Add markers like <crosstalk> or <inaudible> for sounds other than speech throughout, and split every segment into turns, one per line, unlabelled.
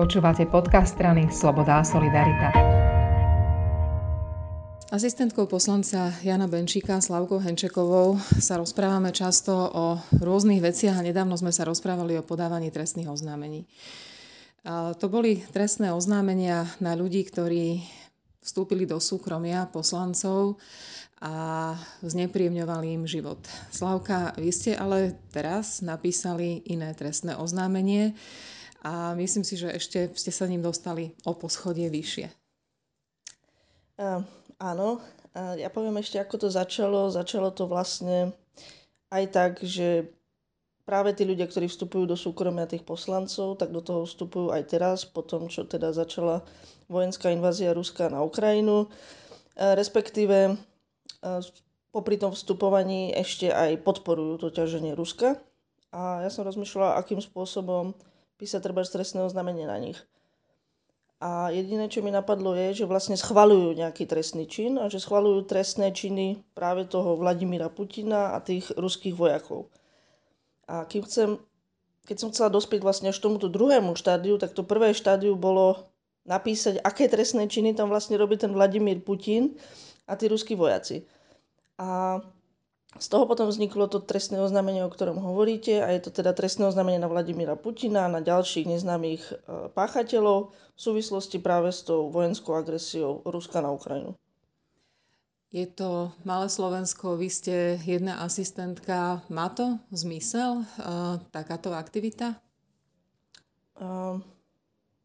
Počúvate podcast strany Sloboda a Solidarita. Asistentkou poslanca Jana Benčíka Slavkou Henčekovou sa rozprávame často o rôznych veciach a nedávno sme sa rozprávali o podávaní trestných oznámení. A to boli trestné oznámenia na ľudí, ktorí vstúpili do súkromia poslancov a znepríjemňovali im život. Slavka, vy ste ale teraz napísali iné trestné oznámenie a myslím si, že ešte ste sa ním dostali o poschodie vyššie.
Uh, áno, uh, ja poviem ešte, ako to začalo. Začalo to vlastne aj tak, že práve tí ľudia, ktorí vstupujú do súkromia tých poslancov, tak do toho vstupujú aj teraz, po tom, čo teda začala vojenská invázia Ruska na Ukrajinu. Uh, respektíve popri tom vstupovaní ešte aj podporujú to ťaženie Ruska. A ja som rozmýšľala, akým spôsobom písať treba trestné oznámenie na nich. A jediné, čo mi napadlo je, že vlastne schvalujú nejaký trestný čin a že schvalujú trestné činy práve toho Vladimíra Putina a tých ruských vojakov. A kým chcem, keď som chcela dospieť vlastne až tomuto druhému štádiu, tak to prvé štádiu bolo napísať, aké trestné činy tam vlastne robí ten Vladimír Putin a tí ruskí vojaci. A z toho potom vzniklo to trestné oznámenie, o ktorom hovoríte a je to teda trestné oznámenie na Vladimíra Putina a na ďalších neznámych e, páchateľov v súvislosti práve s tou vojenskou agresiou Ruska na Ukrajinu.
Je to malé Slovensko, vy ste jedna asistentka. Má to zmysel, uh, takáto aktivita?
Uh,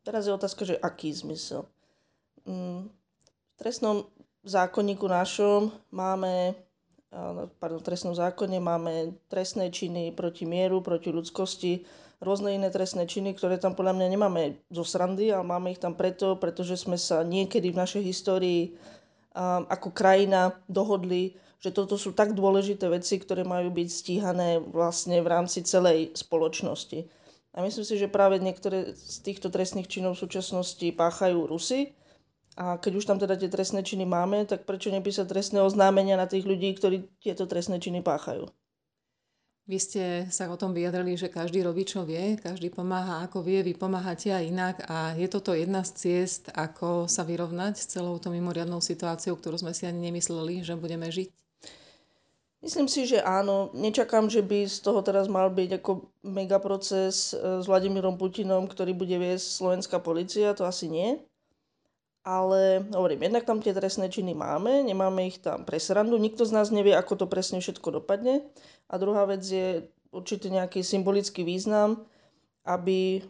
teraz je otázka, že aký zmysel. Um, v trestnom zákonníku našom máme pardon, trestnom zákone máme trestné činy proti mieru, proti ľudskosti, rôzne iné trestné činy, ktoré tam podľa mňa nemáme zo srandy, ale máme ich tam preto, pretože sme sa niekedy v našej histórii ako krajina dohodli, že toto sú tak dôležité veci, ktoré majú byť stíhané vlastne v rámci celej spoločnosti. A myslím si, že práve niektoré z týchto trestných činov v súčasnosti páchajú Rusy, a keď už tam teda tie trestné činy máme, tak prečo nepísať trestné oznámenia na tých ľudí, ktorí tieto trestné činy páchajú?
Vy ste sa o tom vyjadrili, že každý robí, čo vie, každý pomáha ako vie, vy pomáhate aj inak a je toto jedna z ciest, ako sa vyrovnať s celou tou mimoriadnou situáciou, ktorú sme si ani nemysleli, že budeme žiť?
Myslím si, že áno. Nečakám, že by z toho teraz mal byť ako megaproces e, s Vladimírom Putinom, ktorý bude viesť slovenská policia, to asi nie ale hovorím, jednak tam tie trestné činy máme, nemáme ich tam pre srandu, nikto z nás nevie, ako to presne všetko dopadne. A druhá vec je určite nejaký symbolický význam, aby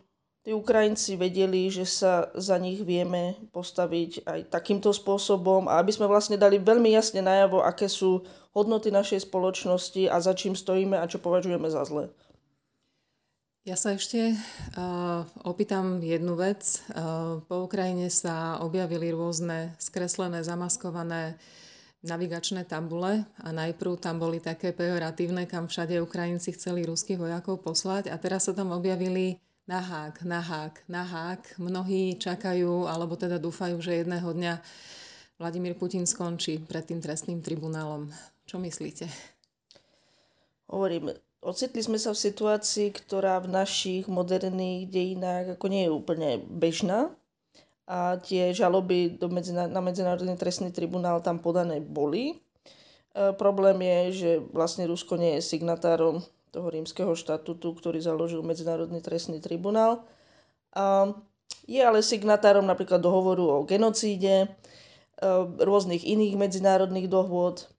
tí Ukrajinci vedeli, že sa za nich vieme postaviť aj takýmto spôsobom a aby sme vlastne dali veľmi jasne najavo, aké sú hodnoty našej spoločnosti a za čím stojíme a čo považujeme za zlé.
Ja sa ešte uh, opýtam jednu vec. Uh, po Ukrajine sa objavili rôzne skreslené, zamaskované navigačné tabule a najprv tam boli také pejoratívne, kam všade Ukrajinci chceli ruských vojakov poslať a teraz sa tam objavili na hák, na hák, na hák. Mnohí čakajú, alebo teda dúfajú, že jedného dňa Vladimír Putin skončí pred tým trestným tribunálom. Čo myslíte?
Hovorím, Ocitli sme sa v situácii, ktorá v našich moderných dejinách ako nie je úplne bežná. A tie žaloby do medzina- na Medzinárodný trestný tribunál tam podané boli. E, problém je, že vlastne Rusko nie je signatárom toho rímskeho štatútu, ktorý založil Medzinárodný trestný tribunál. A je ale signatárom napríklad dohovoru o genocíde, e, rôznych iných medzinárodných dohôd,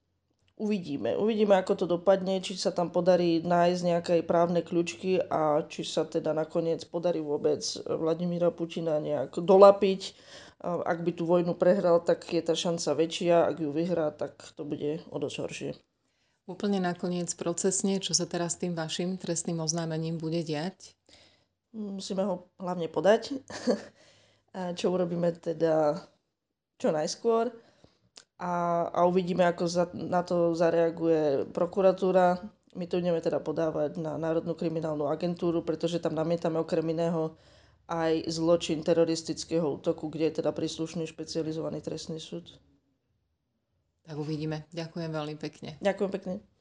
Uvidíme. Uvidíme, ako to dopadne, či sa tam podarí nájsť nejaké právne kľúčky a či sa teda nakoniec podarí vôbec Vladimíra Putina nejak dolapiť. Ak by tú vojnu prehral, tak je tá šanca väčšia. Ak ju vyhrá, tak to bude o dosť horšie.
Úplne nakoniec procesne, čo sa teraz tým vašim trestným oznámením bude diať?
Musíme ho hlavne podať. <laughs> čo urobíme teda čo najskôr a, a uvidíme, ako za, na to zareaguje prokuratúra. My to ideme teda podávať na Národnú kriminálnu agentúru, pretože tam namietame okrem iného aj zločin teroristického útoku, kde je teda príslušný špecializovaný trestný súd.
Tak uvidíme. Ďakujem veľmi pekne.
Ďakujem pekne.